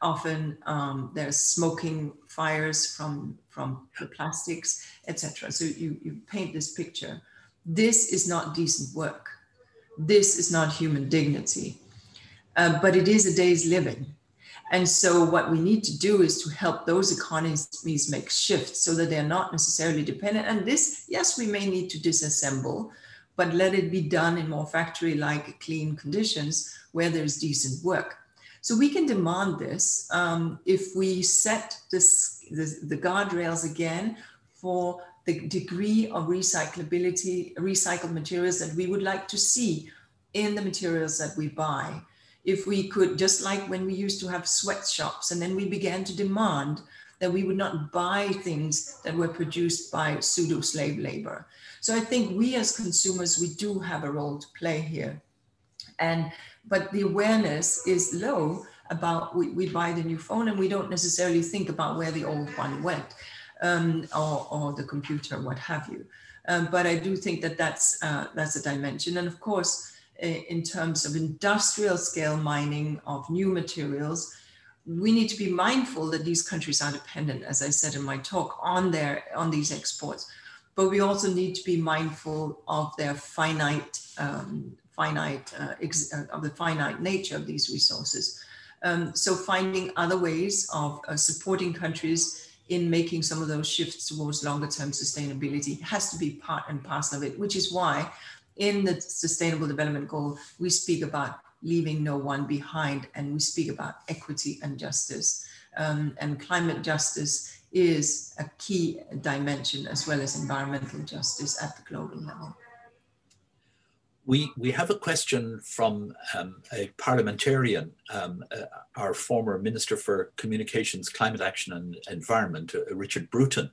often um, there's smoking fires from, from the plastics, etc. So you, you paint this picture. This is not decent work. This is not human dignity, uh, but it is a day's living. And so, what we need to do is to help those economies make shifts so that they're not necessarily dependent. And this, yes, we may need to disassemble, but let it be done in more factory like clean conditions where there's decent work. So, we can demand this um, if we set this, this, the guardrails again for the degree of recyclability, recycled materials that we would like to see in the materials that we buy if we could, just like when we used to have sweatshops, and then we began to demand that we would not buy things that were produced by pseudo slave labor. So I think we as consumers, we do have a role to play here. And but the awareness is low about we, we buy the new phone and we don't necessarily think about where the old one went um, or, or the computer, what have you. Um, but I do think that that's, uh, that's a dimension. And of course, in terms of industrial scale mining of new materials, we need to be mindful that these countries are dependent, as I said in my talk, on their on these exports. But we also need to be mindful of their finite, um, finite uh, uh, of the finite nature of these resources. Um, so finding other ways of uh, supporting countries in making some of those shifts towards longer term sustainability has to be part and parcel of it, which is why in the Sustainable Development Goal, we speak about leaving no one behind and we speak about equity and justice. Um, and climate justice is a key dimension as well as environmental justice at the global level. We, we have a question from um, a parliamentarian, um, uh, our former Minister for Communications, Climate Action and Environment, uh, Richard Bruton.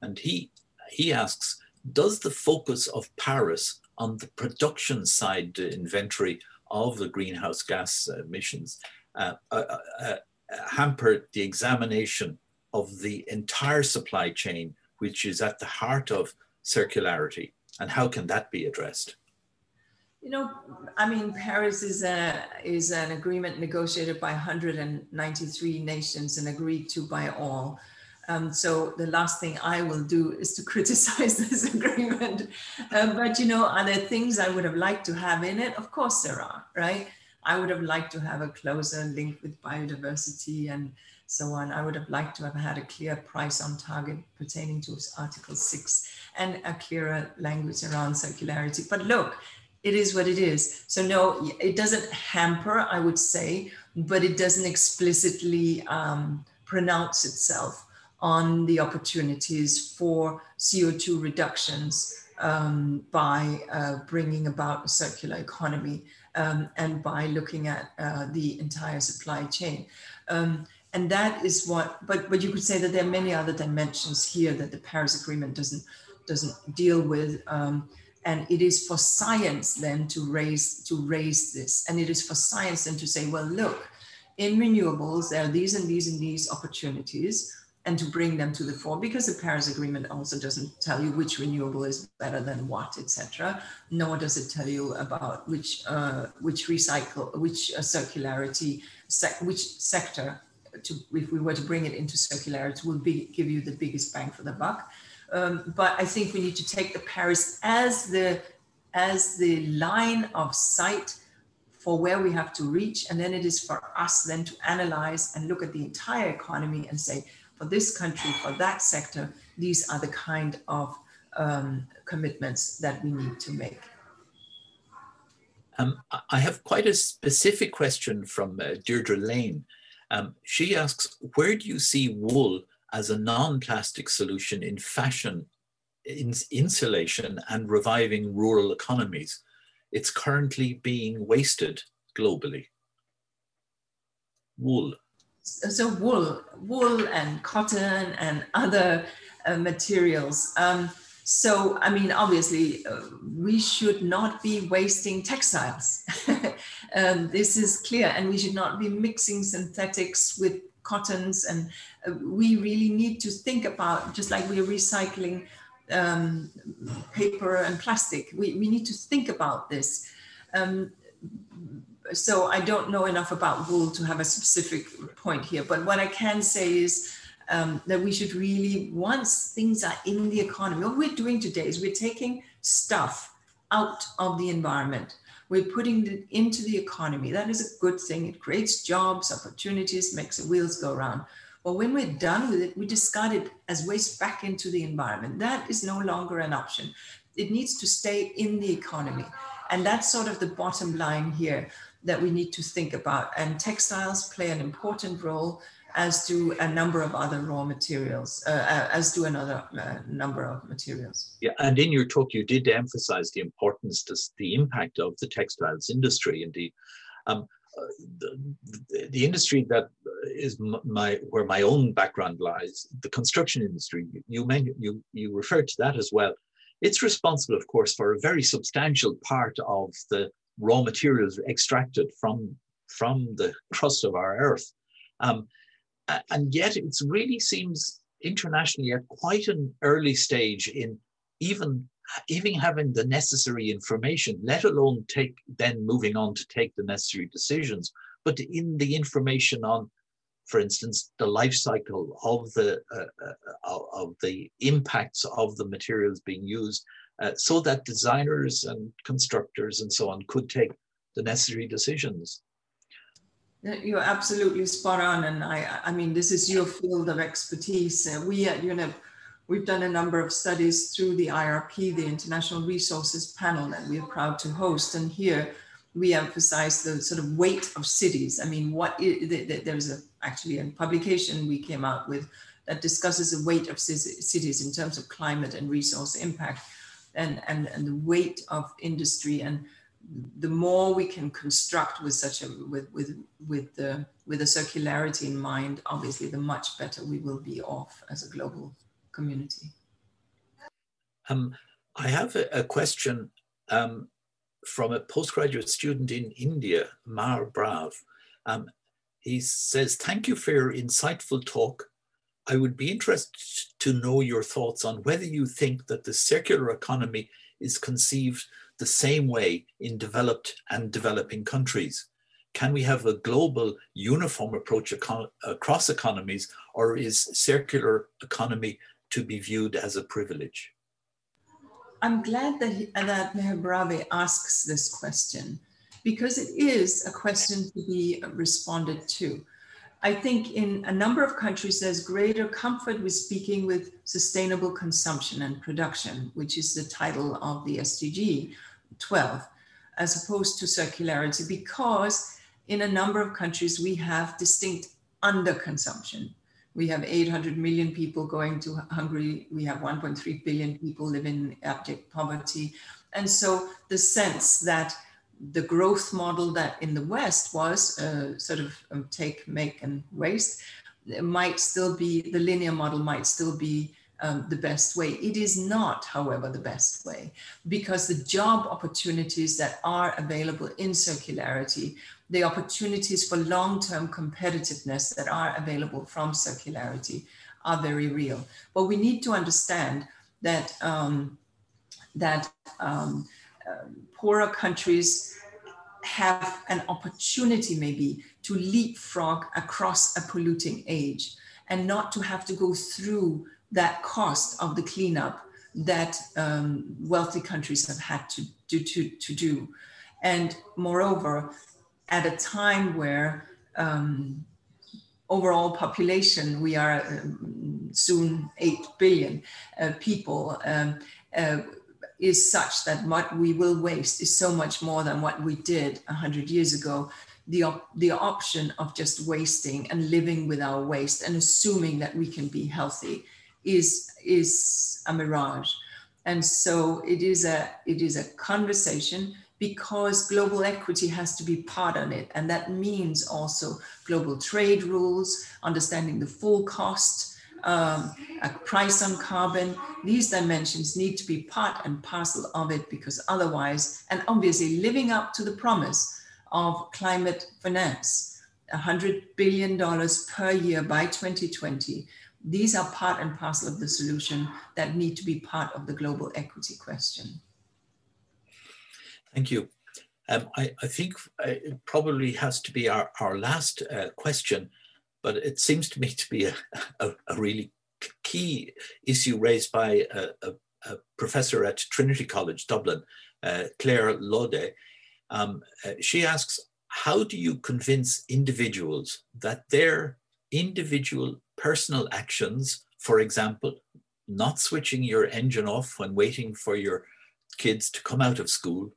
And he, he asks, does the focus of Paris on the production side inventory of the greenhouse gas emissions uh, uh, uh, uh, hamper the examination of the entire supply chain, which is at the heart of circularity, and how can that be addressed? You know, I mean, Paris is a is an agreement negotiated by 193 nations and agreed to by all. Um, so the last thing I will do is to criticize this agreement. Uh, but you know, are there things I would have liked to have in it? Of course there are, right? I would have liked to have a closer link with biodiversity and so on. I would have liked to have had a clear price on target pertaining to Article 6 and a clearer language around circularity. But look, it is what it is. So no, it doesn't hamper, I would say, but it doesn't explicitly um, pronounce itself on the opportunities for CO2 reductions um, by uh, bringing about a circular economy um, and by looking at uh, the entire supply chain. Um, and that is what, but, but you could say that there are many other dimensions here that the Paris Agreement doesn't, doesn't deal with. And it is for science then to raise, to raise this. And it is for science then to say, well, look, in renewables, there are these and these and these opportunities and to bring them to the fore because the Paris Agreement also doesn't tell you which renewable is better than what, etc. Nor does it tell you about which uh, which recycle, which uh, circularity, sec- which sector, to, if we were to bring it into circularity, will be give you the biggest bang for the buck. Um, but I think we need to take the Paris as the as the line of sight for where we have to reach, and then it is for us then to analyze and look at the entire economy and say for this country, for that sector, these are the kind of um, commitments that we need to make. Um, I have quite a specific question from uh, Deirdre Lane. Um, she asks, where do you see wool as a non-plastic solution in fashion, in insulation and reviving rural economies? It's currently being wasted globally. Wool. So wool, wool and cotton and other uh, materials. Um, so, I mean, obviously, uh, we should not be wasting textiles. um, this is clear, and we should not be mixing synthetics with cottons. And uh, we really need to think about, just like we're recycling um, paper and plastic, we, we need to think about this. Um, so, I don't know enough about wool to have a specific point here, but what I can say is um, that we should really, once things are in the economy, what we're doing today is we're taking stuff out of the environment. We're putting it into the economy. That is a good thing. It creates jobs, opportunities, makes the wheels go around. But when we're done with it, we discard it as waste back into the environment. That is no longer an option. It needs to stay in the economy. And that's sort of the bottom line here that we need to think about. And textiles play an important role as do a number of other raw materials, uh, uh, as do another uh, number of materials. Yeah, and in your talk, you did emphasize the importance, to the impact of the textiles industry. Indeed, um, the, the, industry that is my where my own background lies, the construction industry. You you you you referred to that as well. It's responsible, of course, for a very substantial part of the raw materials extracted from from the crust of our earth. Um, and yet it really seems internationally at quite an early stage in even even having the necessary information, let alone take then moving on to take the necessary decisions, but in the information on, for instance, the life cycle of the uh, uh, of the impacts of the materials being used, uh, so that designers and constructors and so on could take the necessary decisions. You're absolutely spot on, and I, I mean, this is your field of expertise. Uh, we at UNEP, we've done a number of studies through the IRP, the International Resources Panel, that we are proud to host. And here we emphasize the sort of weight of cities. I mean, what is, there's a, actually a publication we came out with that discusses the weight of cities in terms of climate and resource impact, and and and the weight of industry and the more we can construct with such a with with with the with a circularity in mind, obviously, the much better we will be off as a global community. Um, I have a, a question um, from a postgraduate student in India, Mar Brav. Um, he says, "Thank you for your insightful talk. I would be interested to know your thoughts on whether you think that the circular economy is conceived." The same way in developed and developing countries? Can we have a global uniform approach across economies or is circular economy to be viewed as a privilege? I'm glad that, he, that Meher asks this question because it is a question to be responded to. I think in a number of countries, there's greater comfort with speaking with sustainable consumption and production, which is the title of the SDG 12, as opposed to circularity, because in a number of countries, we have distinct underconsumption. We have 800 million people going to Hungary. We have 1.3 billion people living in abject poverty. And so the sense that the growth model that in the West was uh, sort of um, take, make, and waste might still be the linear model might still be um, the best way. It is not, however, the best way because the job opportunities that are available in circularity, the opportunities for long term competitiveness that are available from circularity are very real. But we need to understand that, um, that um, uh, poorer countries have an opportunity maybe to leapfrog across a polluting age and not to have to go through that cost of the cleanup that um, wealthy countries have had to do, to, to do. And moreover, at a time where um, overall population, we are um, soon 8 billion uh, people, um, uh, is such that what we will waste is so much more than what we did 100 years ago. The, op- the option of just wasting and living with our waste and assuming that we can be healthy is is a mirage. And so it is a it is a conversation because global equity has to be part of it. And that means also global trade rules understanding the full cost um, a price on carbon these dimensions need to be part and parcel of it because otherwise and obviously living up to the promise of climate finance, $100 billion per year by 2020. These are part and parcel of the solution that need to be part of the global equity question. Thank you. Um, I, I, think it probably has to be our, our last uh, question, but it seems to me to be a, a, a really key issue raised by a, a, professor at Trinity College, Dublin, uh, Claire Laudet, um, uh, she asks, how do you convince individuals that their individual personal actions, for example, not switching your engine off when waiting for your kids to come out of school,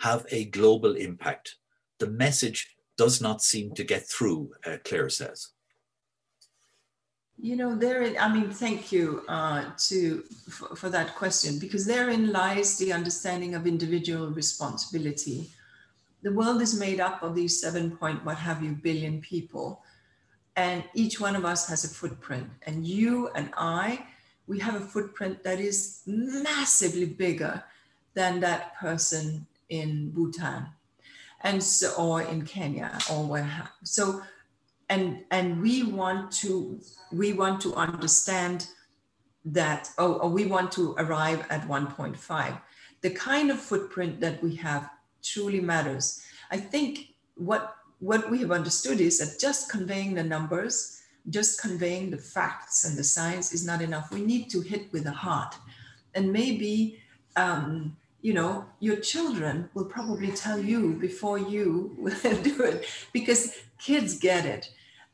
have a global impact? The message does not seem to get through, uh, Claire says. You know, therein, I mean, thank you uh, to for, for, that question because therein lies the understanding of individual responsibility. The world is made up of these seven point what have you billion people and each one of us has a footprint. And you and i we have a footprint that is massively bigger than that person in bhutan and so or in kenya or where so and and we want to we want to understand that oh, or we want to arrive at 1.5 the kind of footprint that we have truly matters. I think what what we have understood is that just conveying the numbers, just conveying the facts and the science is not enough. We need to hit with the heart, and maybe. Um, you know, your children will probably tell you before you will do it because kids get it.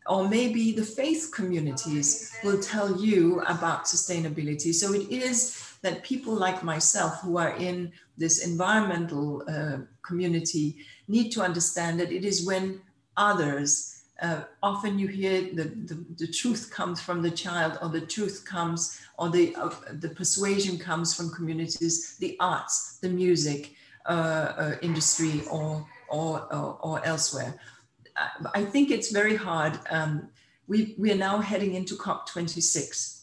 Or maybe the faith communities will tell you about sustainability. So it is that people like myself who are in this environmental uh, community need to understand that it is when others, uh, often you hear the, the, the, truth comes from the child or the truth comes or the, uh, the persuasion comes from communities, the arts, the music uh, uh, industry or, or, or, or, elsewhere. I think it's very hard. Um, we, we are now heading into COP26.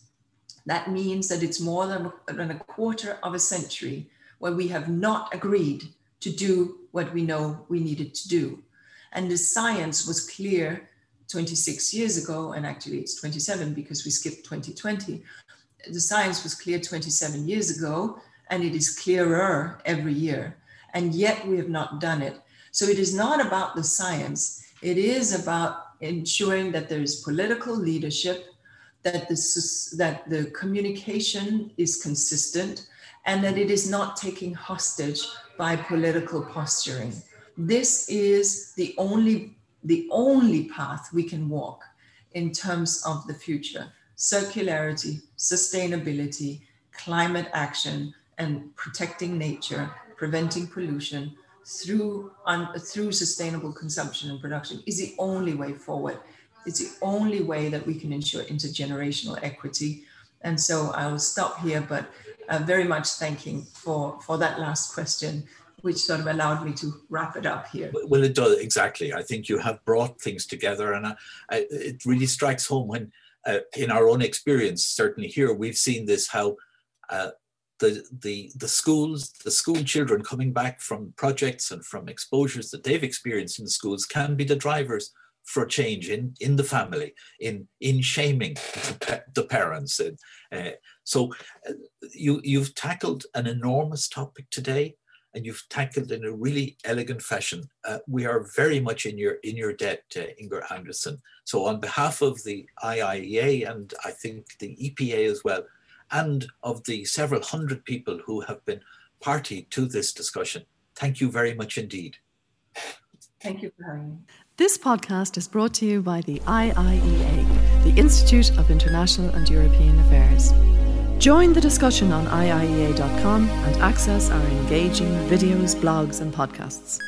That means that it's more than, than a quarter of a century where we have not agreed to do what we know we needed to do. And the science was clear 26 years ago, and actually it's 27 because we skipped 2020. The science was clear 27 years ago, and it is clearer every year. And yet we have not done it. So it is not about the science, it is about ensuring that there is political leadership, that the, that the communication is consistent, and that it is not taking hostage by political posturing. This is the only, the only path we can walk in terms of the future circularity, sustainability, climate action, and protecting nature, preventing pollution through, through sustainable consumption and production is the only way forward. It's the only way that we can ensure intergenerational equity. And so I will stop here, but uh, very much thanking for, for that last question, which sort of allowed me to wrap it up here. Well, it does, exactly. I think you have brought things together, and I, I, it really strikes home when, uh, in our own experience, certainly here, we've seen this how. Uh, the, the, the schools, the school children coming back from projects and from exposures that they've experienced in the schools can be the drivers for change in, in the family, in, in shaming the, the parents. And, uh, so uh, you, you've tackled an enormous topic today and you've tackled in a really elegant fashion. Uh, we are very much in your in your debt, uh, Inger Andersen. So on behalf of the IIEA and I think the EPA as well, and of the several hundred people who have been party to this discussion, thank you very much indeed. Thank you for having me. This podcast is brought to you by the IIEA, the Institute of International and European Affairs. Join the discussion on IIEA.com and access our engaging videos, blogs, and podcasts.